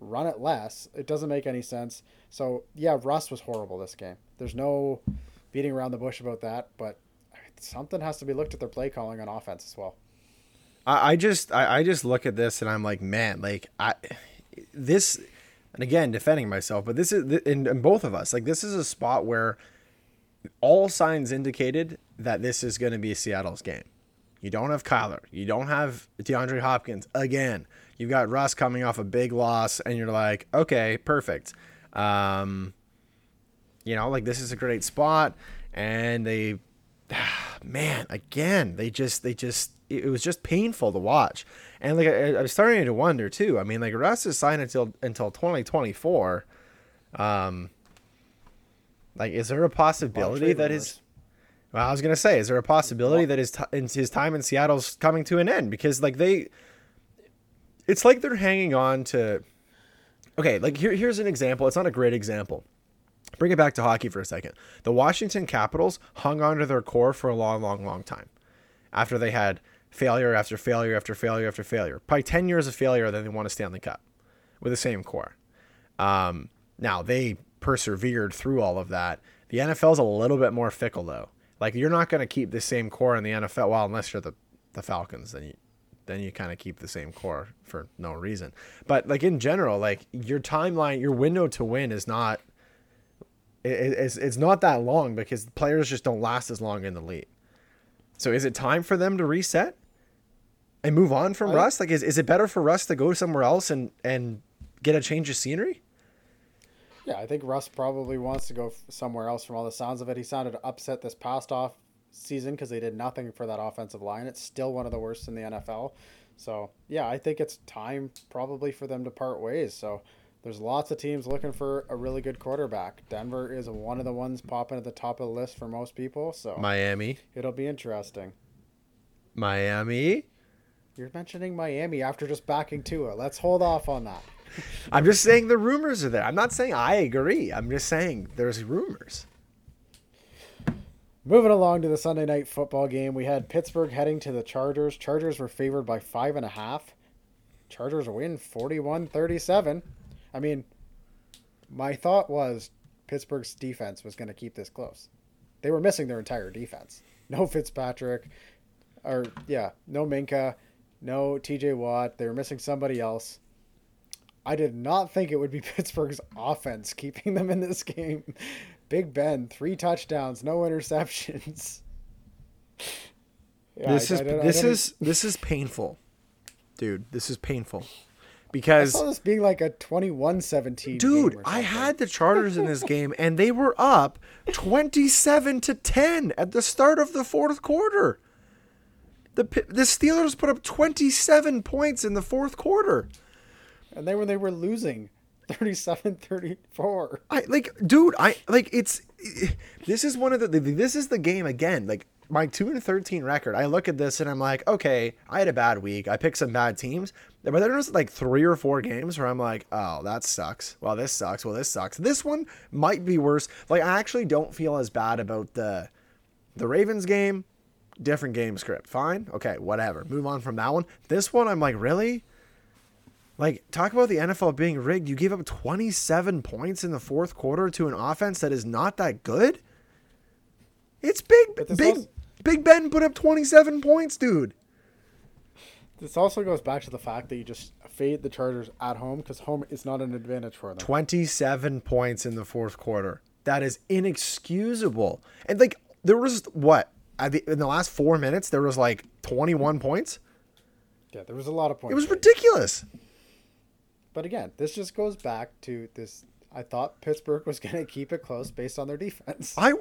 run it less. It doesn't make any sense. So, yeah, Russ was horrible this game. There's no beating around the bush about that, but something has to be looked at their play calling on offense as well. I, I just I, I just look at this and I'm like, man, like I this and again defending myself, but this is in, in both of us, like this is a spot where all signs indicated that this is going to be Seattle's game. You don't have Kyler. You don't have DeAndre Hopkins again. You've got Russ coming off a big loss, and you're like, okay, perfect. Um, you know, like this is a great spot, and they, man, again, they just, they just, it was just painful to watch, and like I, I was starting to wonder too. I mean, like Russ is signed until until 2024. Um, like, is there a possibility that his well, I was gonna say, is there a possibility that his t- his time in Seattle's coming to an end because like they, it's like they're hanging on to. Okay, like here, here's an example. It's not a great example. Bring it back to hockey for a second. The Washington Capitals hung on to their core for a long, long, long time. After they had failure after failure after failure after failure, probably ten years of failure, then they won a Stanley Cup with the same core. Um, now they persevered through all of that. The NFL is a little bit more fickle though. Like you're not going to keep the same core in the NFL. Well, unless you're the the Falcons, then you then you kind of keep the same core for no reason. But like in general, like your timeline, your window to win is not it, it's it's not that long because players just don't last as long in the league. So is it time for them to reset and move on from I- Russ? Like is, is it better for Russ to go somewhere else and and get a change of scenery? Yeah, I think Russ probably wants to go somewhere else from all the sounds of it. He sounded upset this past off season because they did nothing for that offensive line. It's still one of the worst in the NFL. So, yeah, I think it's time probably for them to part ways. So, there's lots of teams looking for a really good quarterback. Denver is one of the ones popping at the top of the list for most people. So, Miami, it'll be interesting. Miami. You're mentioning Miami after just backing Tua. Let's hold off on that. I'm just saying the rumors are there. I'm not saying I agree. I'm just saying there's rumors. Moving along to the Sunday night football game, we had Pittsburgh heading to the Chargers. Chargers were favored by five and a half. Chargers win 41 37. I mean, my thought was Pittsburgh's defense was going to keep this close. They were missing their entire defense. No Fitzpatrick, or yeah, no Minkah, no TJ Watt. They were missing somebody else. I did not think it would be Pittsburgh's offense keeping them in this game. Big Ben, three touchdowns, no interceptions. Yeah, this I- is I this is this is painful, dude. This is painful I because saw this being like a 21-17 dude, I had the Chargers in this game and they were up 27 to 10 at the start of the fourth quarter. The the Steelers put up 27 points in the fourth quarter. And then when they were losing 37-34. I like, dude. I like it's. This is one of the. This is the game again. Like my two and thirteen record. I look at this and I'm like, okay, I had a bad week. I picked some bad teams, but there's like three or four games where I'm like, oh, that sucks. Well, this sucks. Well, this sucks. This one might be worse. Like I actually don't feel as bad about the the Ravens game. Different game script. Fine. Okay, whatever. Move on from that one. This one, I'm like, really? Like, talk about the NFL being rigged. You gave up 27 points in the fourth quarter to an offense that is not that good. It's big, big, also- Big Ben put up 27 points, dude. This also goes back to the fact that you just fade the Chargers at home because home is not an advantage for them. 27 points in the fourth quarter. That is inexcusable. And like, there was what? In the last four minutes, there was like 21 points. Yeah, there was a lot of points. It was ridiculous. But again, this just goes back to this. I thought Pittsburgh was going to keep it close based on their defense. I,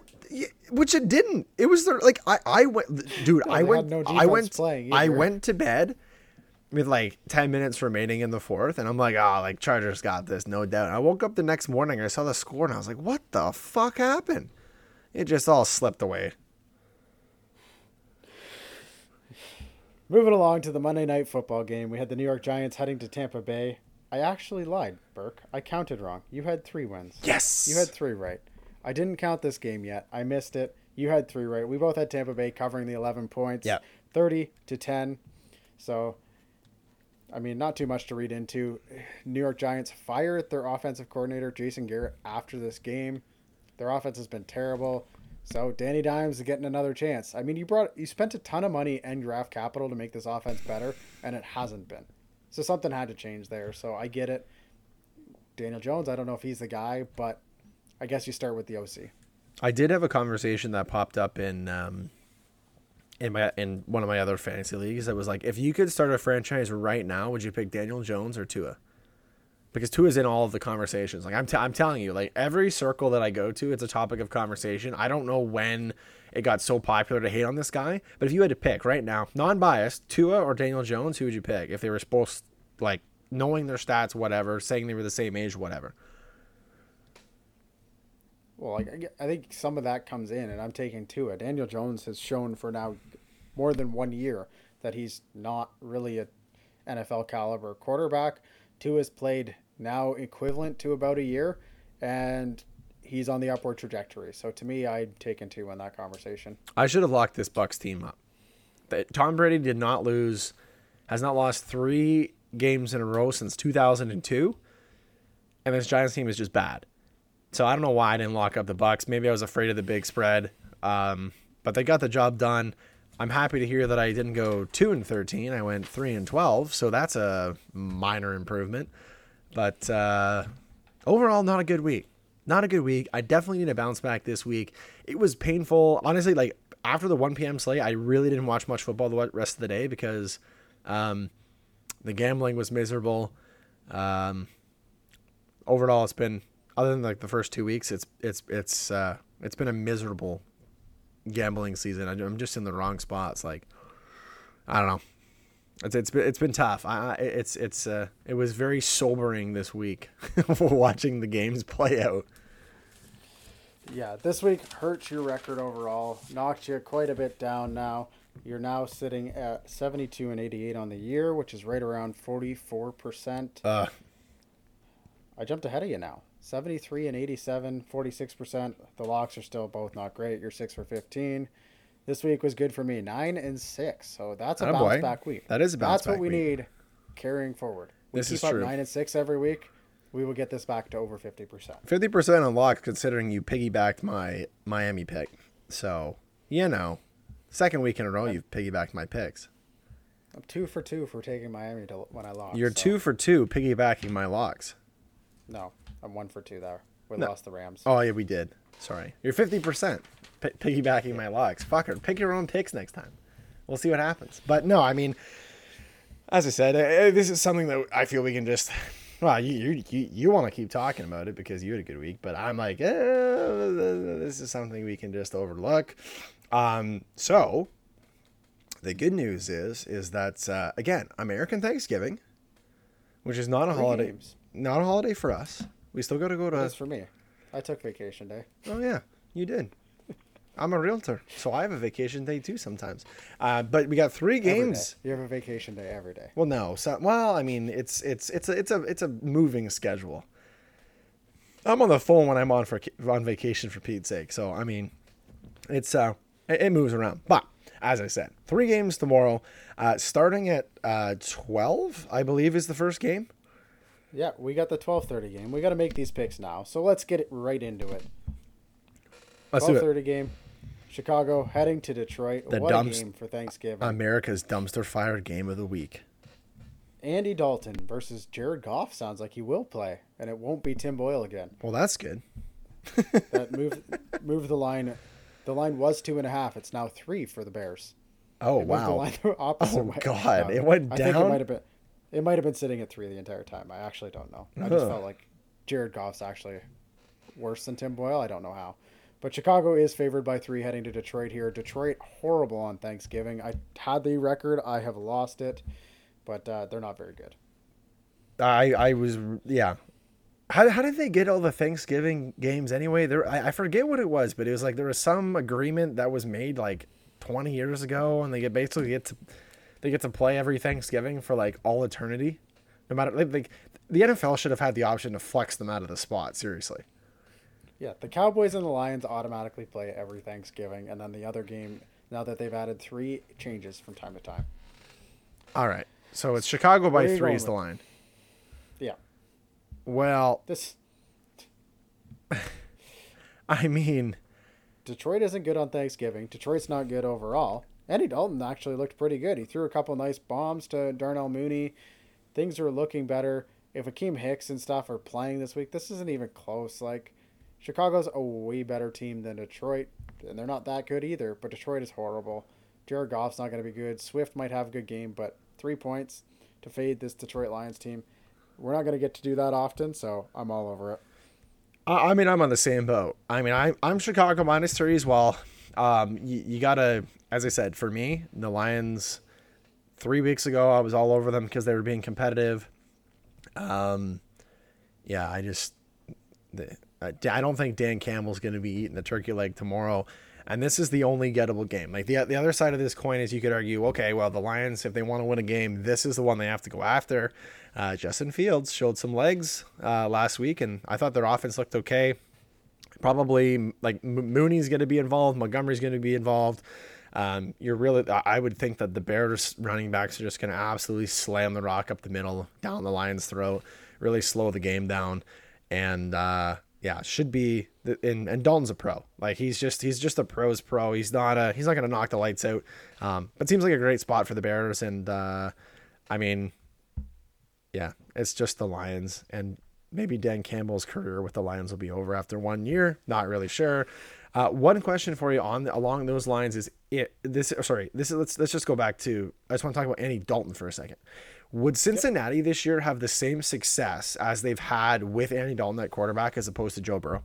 which it didn't. It was their like I I went, dude. No, I went. no I went. playing I went to bed with like ten minutes remaining in the fourth, and I'm like, oh, like Chargers got this, no doubt. I woke up the next morning, I saw the score, and I was like, what the fuck happened? It just all slipped away. Moving along to the Monday night football game, we had the New York Giants heading to Tampa Bay. I actually lied, Burke. I counted wrong. You had three wins. Yes, You had three right. I didn't count this game yet. I missed it. You had three right. We both had Tampa Bay covering the 11 points. Yep. 30 to 10. So, I mean, not too much to read into. New York Giants fired their offensive coordinator, Jason Garrett, after this game. Their offense has been terrible. So Danny Dimes is getting another chance. I mean, you brought you spent a ton of money and draft capital to make this offense better, and it hasn't been. So something had to change there. So I get it. Daniel Jones, I don't know if he's the guy, but I guess you start with the OC. I did have a conversation that popped up in um in my in one of my other fantasy leagues that was like, if you could start a franchise right now, would you pick Daniel Jones or Tua? Because Tua's in all of the conversations. Like I'm, t- I'm telling you, like every circle that I go to, it's a topic of conversation. I don't know when it got so popular to hate on this guy, but if you had to pick right now, non-biased, Tua or Daniel Jones, who would you pick if they were supposed like knowing their stats, whatever, saying they were the same age, whatever? Well, like, I think some of that comes in, and I'm taking Tua. Daniel Jones has shown for now more than one year that he's not really a NFL caliber quarterback. Tua's played now equivalent to about a year, and he's on the upward trajectory. So to me, I'd taken Tua in that conversation. I should have locked this Bucks team up. Tom Brady did not lose, has not lost three games in a row since 2002, and this Giants team is just bad. So I don't know why I didn't lock up the Bucks. Maybe I was afraid of the big spread, um, but they got the job done. I'm happy to hear that I didn't go two and 13. I went three and 12, so that's a minor improvement. But uh, overall, not a good week. Not a good week. I definitely need to bounce back this week. It was painful. Honestly, like after the 1 p.m. slate, I really didn't watch much football the rest of the day because um, the gambling was miserable. Um, overall, it's been other than like the first two weeks, it's it's it's uh, it's been a miserable gambling season. I- I'm just in the wrong spots. Like I don't know. It's it's been it's been tough. I, it's it's uh it was very sobering this week watching the games play out. Yeah, this week hurts your record overall, knocked you quite a bit down now. You're now sitting at 72 and 88 on the year, which is right around 44%. Uh, I jumped ahead of you now. 73 and 87, 46%. The locks are still both not great. You're 6 for 15. This week was good for me, 9 and 6. So that's a Atta bounce boy. back week. That is a bounce That's what we week. need carrying forward. We This keep is up true. 9 and 6 every week. We will get this back to over 50%. Fifty percent unlocked, considering you piggybacked my Miami pick. So you know, second week in a row you've piggybacked my picks. I'm 2 for 2 for taking Miami to when I lost. You're so- two for two piggybacking my locks. No, I'm 1 for 2 there. We No. lost the Rams. Oh yeah, we did. Sorry, you're fifty percent p- piggybacking my locks. Fucker, pick your own picks next time. We'll see what happens. But no, I mean, as I said, uh, this is something that I feel we can just. Well, you you you, you want to keep talking about it because you had a good week, but I'm like, eh, this is something we can just overlook. Um, so the good news is is that uh, again, American Thanksgiving, which is not a Three holiday, games. not a holiday for us. We still got to go to. That's for me. I took vacation day. Oh yeah, you did. I'm a realtor, so I have a vacation day too sometimes. Uh, but we got three games. You have a vacation day every day. Well, no. So, well, I mean, it's it's it's a it's a it's a moving schedule. I'm on the phone when I'm on for on vacation for Pete's sake. So I mean, it's uh it, it moves around. But as I said, three games tomorrow, uh, starting at uh, 12, I believe, is the first game. Yeah, we got the 12:30 game. We got to make these picks now. So let's get it right into it. Let's it. 12:30 game. Chicago heading to Detroit. The what dumps- a game for Thanksgiving. America's dumpster fire game of the week. Andy Dalton versus Jared Goff sounds like he will play, and it won't be Tim Boyle again. Well, that's good. That move moved the line. The line was two and a half. It's now three for the Bears. Oh It wow. line the opposite Oh, way. God, um, it went I think it might have been. It might have been sitting at three the entire time. I actually don't know. I just Huh. felt like Jared Goff's actually worse than Tim Boyle. I don't know how. But Chicago is favored by three heading to Detroit here. Detroit horrible on Thanksgiving. I had the record. I have lost it, but uh, they're not very good. I I was yeah. How, how did they get all the Thanksgiving games anyway? There I, I forget what it was, but it was like there was some agreement that was made like 20 years ago, and they get basically get to they get to play every Thanksgiving for like all eternity, no matter like, like the NFL should have had the option to flex them out of the spot. Seriously, Yeah, the Cowboys and the Lions automatically play every Thanksgiving, and then the other game. Now that they've added three changes from time to time. all right. So it's Chicago by three is the line. Yeah, Well, this I mean, Detroit isn't good on Thanksgiving. Detroit's not good overall. Andy Dalton actually looked pretty good. He threw a couple nice bombs to Darnell Mooney. Things are looking better. If Akiem Hicks and stuff are playing this week, this isn't even close. Like, Chicago's a way better team than Detroit, and they're not that good either. But Detroit is horrible. Jared Goff's not going to be good. Swift might have a good game, but three points to fade this Detroit Lions team. We're not going to get to do that often, so I'm all over it. I mean, I'm on the same boat. I mean, I, I'm Chicago minus three as well. Um, you, you gotta, as I said, for me, the Lions. Three weeks ago, I was all over them because they were being competitive. Um, yeah, I just, the, I I don't think Dan Campbell's going to be eating the turkey leg tomorrow. And this is the only gettable game. Like the the other side of this coin is you could argue, okay, well the Lions, if they want to win a game, this is the one they have to go after. Uh, Justin Fields showed some legs uh, last week, and I thought their offense looked okay. Probably like Mooney's going to be involved, Montgomery's going to be involved. Um, you're really, I would think that the Bears running backs are just going to absolutely slam the rock up the middle, down the Lions' throat, really slow the game down, and uh, yeah, should be. And, and Dalton's a pro. Like he's just he's just a pro's pro. He's not a he's not to knock the lights out. Um, but seems like a great spot for the Bears, and uh, I mean, yeah, it's just the Lions, and maybe Dan Campbell's career with the Lions will be over after one year. Not really sure. Uh, one question for you on along those lines is it this sorry this is let's let's just go back to I just want to talk about Andy Dalton for a second. Would Cincinnati this year have the same success as they've had with Andy Dalton at quarterback as opposed to Joe Burrow?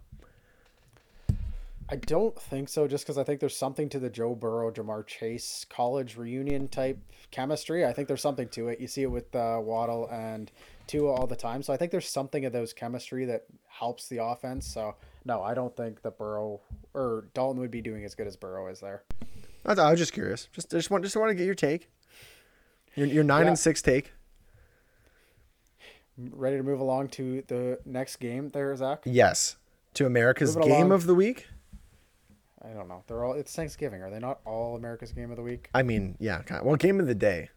I don't think so, just because I think there's something to the Joe Burrow, Ja'Marr Chase college reunion type chemistry. I think there's something to it. You see it with uh, Waddle and Tua all the time. So I think there's something of those chemistry that helps the offense. So no, I don't think that Burrow or Dalton would be doing as good as Burrow is there. I I was just curious. Just just want just want to get your take. Your your nine Yeah. and six take. Ready to move along to the next game there, Zach? Yes. To America's game along. of the week. I don't know. They're all. It's Thanksgiving. Are they not all America's game of the week? I mean, yeah. Kind of, well, game of the day.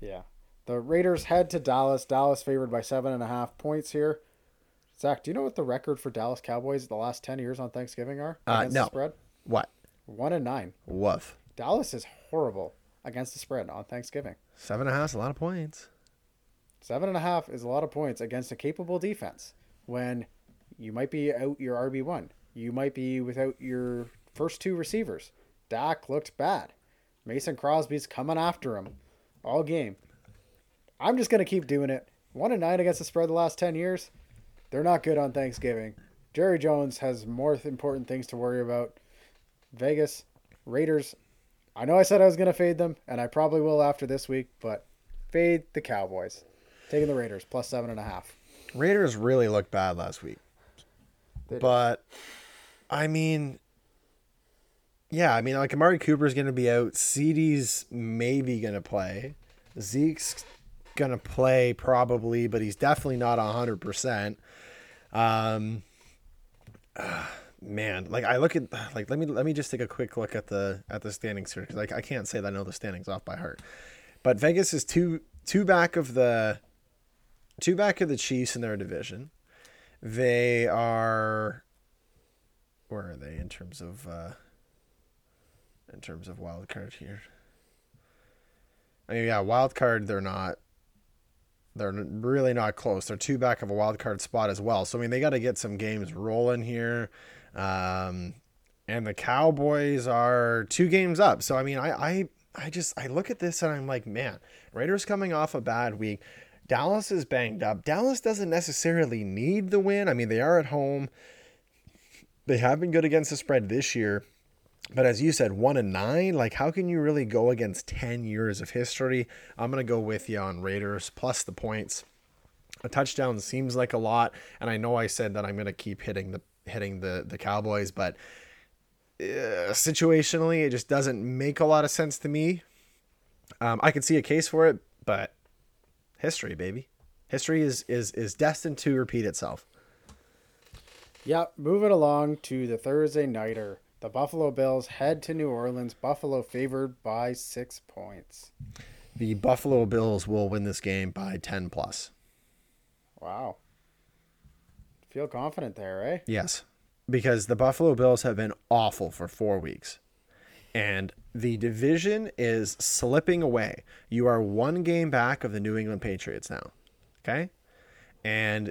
Yeah. The Raiders head to Dallas. Dallas favored by seven and a half points here. Zach, do you know what the record for Dallas Cowboys the last ten years on Thanksgiving are Uh, no. spread? What? One and nine. Woof. Dallas is horrible against the spread on Thanksgiving. Seven and a half is a lot of points. Seven and a half is a lot of points against a capable defense when you might be out your RB one. You might be without your first two receivers. Dak looked bad. Mason Crosby's coming after him all game. I'm just gonna keep doing it. One and nine against the spread the last ten years. They're not good on Thanksgiving. Jerry Jones has more important things to worry about. Vegas Raiders. I know I said I was gonna fade them, and I probably will after this week, but fade the Cowboys. Taking the Raiders plus seven and a half. Raiders really looked bad last week. They did. But I mean yeah, I mean like Amari Cooper's gonna be out. CeeDee's maybe gonna play. Zeke's gonna play probably, but he's definitely not hundred percent. Um ah, man, like I look at like let me let me just take a quick look at the at the standings here because like I can't say that I know the standings off by heart. But Vegas is two two back of the two back of the Chiefs in their division. They are where are they in terms of uh in terms of wild card here? I mean, yeah, wild card they're not they're really not close. They're two back of a wild card spot as well. So I mean, they got to get some games rolling here. Um and the Cowboys are two games up. So I mean, I I I just I look at this and I'm like, man, Raiders coming off a bad week. Dallas is banged up. Dallas doesn't necessarily need the win. I mean, they are at home. They have been good against the spread this year. But as you said, one and nine, like how can you really go against 10 years of history? I'm going to go with you on Raiders plus the points. A touchdown seems like a lot, and I know I said that I'm going to keep hitting the hitting the the Cowboys, but uh, situationally, it just doesn't make a lot of sense to me. Um, I could see a case for it, but history, baby, history is is is destined to repeat itself. Yep, moving along to the Thursday nighter. The Buffalo Bills head to New Orleans. Buffalo favored by six points. The Buffalo Bills will win this game by ten plus. Wow. Feel confident there, eh? Yes, because the Buffalo Bills have been awful for four weeks. And the division is slipping away. You are one game back of the New England Patriots now. Okay? And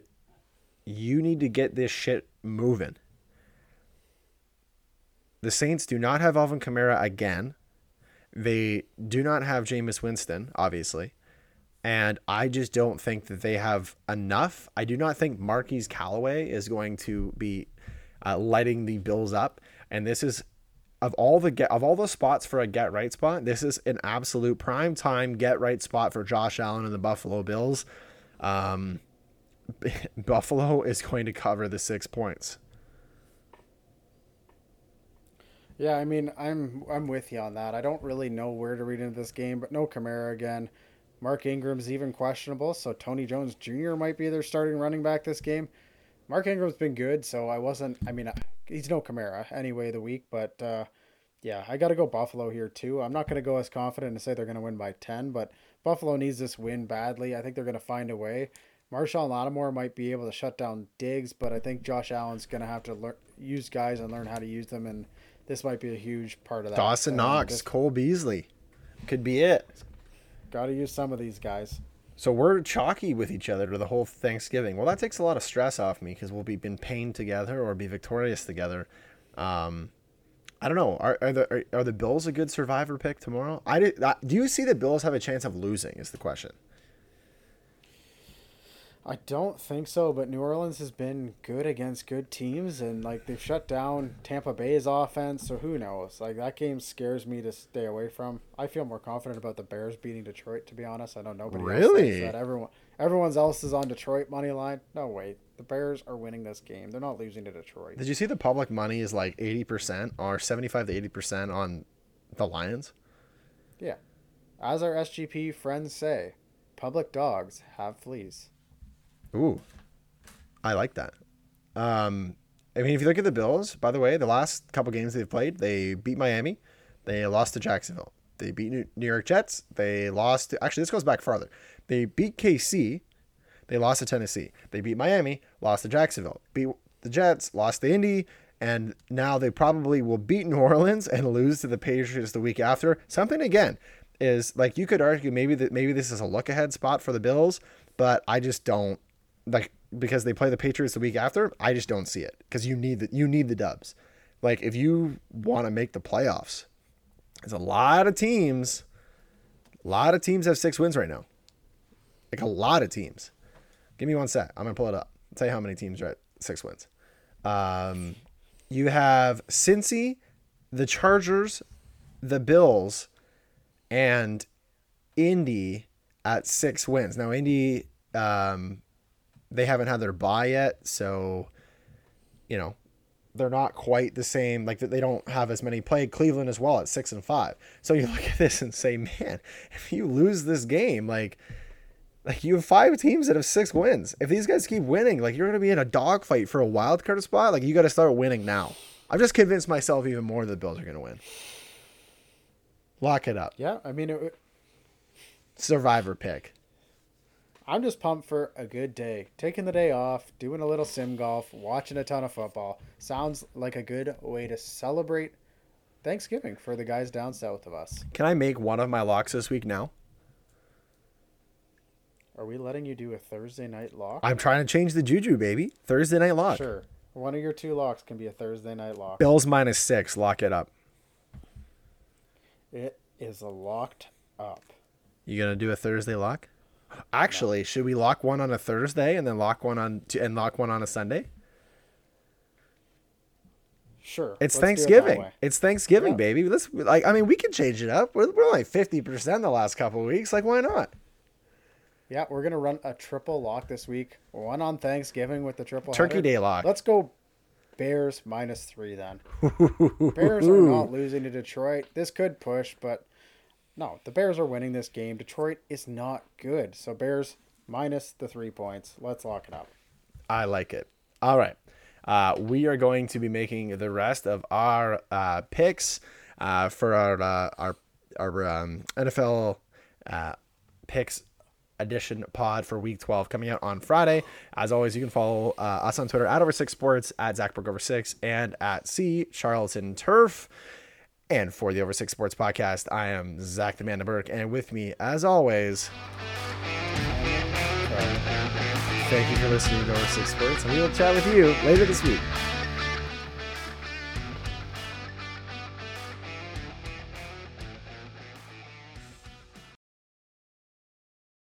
you need to get this shit moving. The Saints do not have Alvin Kamara again. They do not have Jameis Winston, obviously. And I just don't think that they have enough. I do not think Marquez Callaway is going to be uh, lighting the Bills up. And this is of all the get of all the spots for a get right spot. This is an absolute prime time get right spot for Josh Allen and the Buffalo Bills. Um, Buffalo is going to cover the six points. Yeah, I mean, I'm I'm with you on that. I don't really know where to read into this game, but no Kamara again. Mark Ingram's even questionable, so Tony Jones Jr. might be their starting running back this game. Mark Ingram's been good, so I wasn't. I mean, he's no Kamara anyway of the week, but uh, yeah, I got to go Buffalo here too. I'm not going to go as confident to say they're going to win by 10, but Buffalo needs this win badly. I think they're going to find a way. Marshon Lattimore might be able to shut down Diggs, but I think Josh Allen's going to have to learn use guys and learn how to use them, and this might be a huge part of that. Dawson Knox, Cole Beasley, could be it. Got to use some of these guys. So we're chalky with each other to the whole Thanksgiving. Well, that takes a lot of stress off me because we'll be in pain together or be victorious together. Um, I don't know. Are are the are, are, the Bills a good survivor pick tomorrow? I did, do you see the Bills have a chance of losing? Is the question. I don't think so, but New Orleans has been good against good teams, and like they've shut down Tampa Bay's offense. So who knows? Like that game scares me to stay away from. I feel more confident about the Bears beating Detroit. To be honest, I know nobody really else that. Everyone, everyone else is on Detroit money line. No wait, the Bears are winning this game. They're not losing to Detroit. Did you see the public money is like eighty percent or seventy five to eighty percent on the Lions? Yeah, as our SGP friends say, public dogs have fleas. Ooh, I like that. Um, I mean, if you look at the Bills, by the way, the last couple games they've played, they beat Miami, they lost to Jacksonville, they beat New York Jets, they lost. To, actually, this goes back farther. They beat KC, they lost to Tennessee, they beat Miami, lost to Jacksonville, beat the Jets, lost to Indy, and now they probably will beat New Orleans and lose to the Patriots the week after. Something again is like you could argue maybe that maybe this is a look ahead spot for the Bills, but I just don't like because they play the Patriots the week after, I just don't see it because you need the you need the dubs. Like if you want to make the playoffs, there's a lot of teams. A lot of teams have six wins right now. Like a lot of teams. Give me one sec. I'm gonna pull it up. I'll tell you how many teams are at six wins. Um, you have Cincy, the Chargers, the Bills, and Indy at six wins. Now Indy um, they haven't had their buy yet, so you know they're not quite the same. Like they don't have as many played Cleveland as well at six and five. So you look at this and say, man, if you lose this game, like like you have five teams that have six wins. If these guys keep winning, like you're gonna be in a dogfight for a wild card spot. Like you got to start winning now. I've just convinced myself even more that the Bills are gonna win. Lock it up. Yeah, I mean, it, survivor pick. I'm just pumped for a good day. Taking the day off, doing a little sim golf, watching a ton of football. Sounds like a good way to celebrate Thanksgiving for the guys down south of us. Can I make one of my locks this week now? Are we letting you do a Thursday night lock? I'm trying to change the juju, baby. Thursday night lock. Sure. One of your two locks can be a Thursday night lock. Bills minus six. Lock it up. It is locked up. You gonna do a Thursday lock? Actually, should we lock one on a Thursday and then lock one on t- and lock one on a Sunday? Sure. It's let's do it Thanksgiving. It's Thanksgiving, Yeah. baby. Let's like. I mean, we can change it up. We're, we're only fifty percent the last couple of weeks. Like, why not? Yeah, we're gonna run a triple lock this week. One on Thanksgiving with the triple Turkey header. Day lock. Let's go Bears minus three then. Bears are not losing to Detroit. This could push, but no, the Bears are winning this game. Detroit is not good. So Bears minus the three points. Let's lock it up. I like it. All right. Uh, we are going to be making the rest of our uh, picks uh, for our uh, our our um, NFL uh, picks edition pod for week 12 coming out on Friday. As always, you can follow uh, us on Twitter at over six sports, at Zachberg over six, and at C Charlton Turf. And for the Over Six Sports podcast, I am Zach the Burke, and with me, as always, thank you for listening to Over Six Sports, and we will chat with you later this week.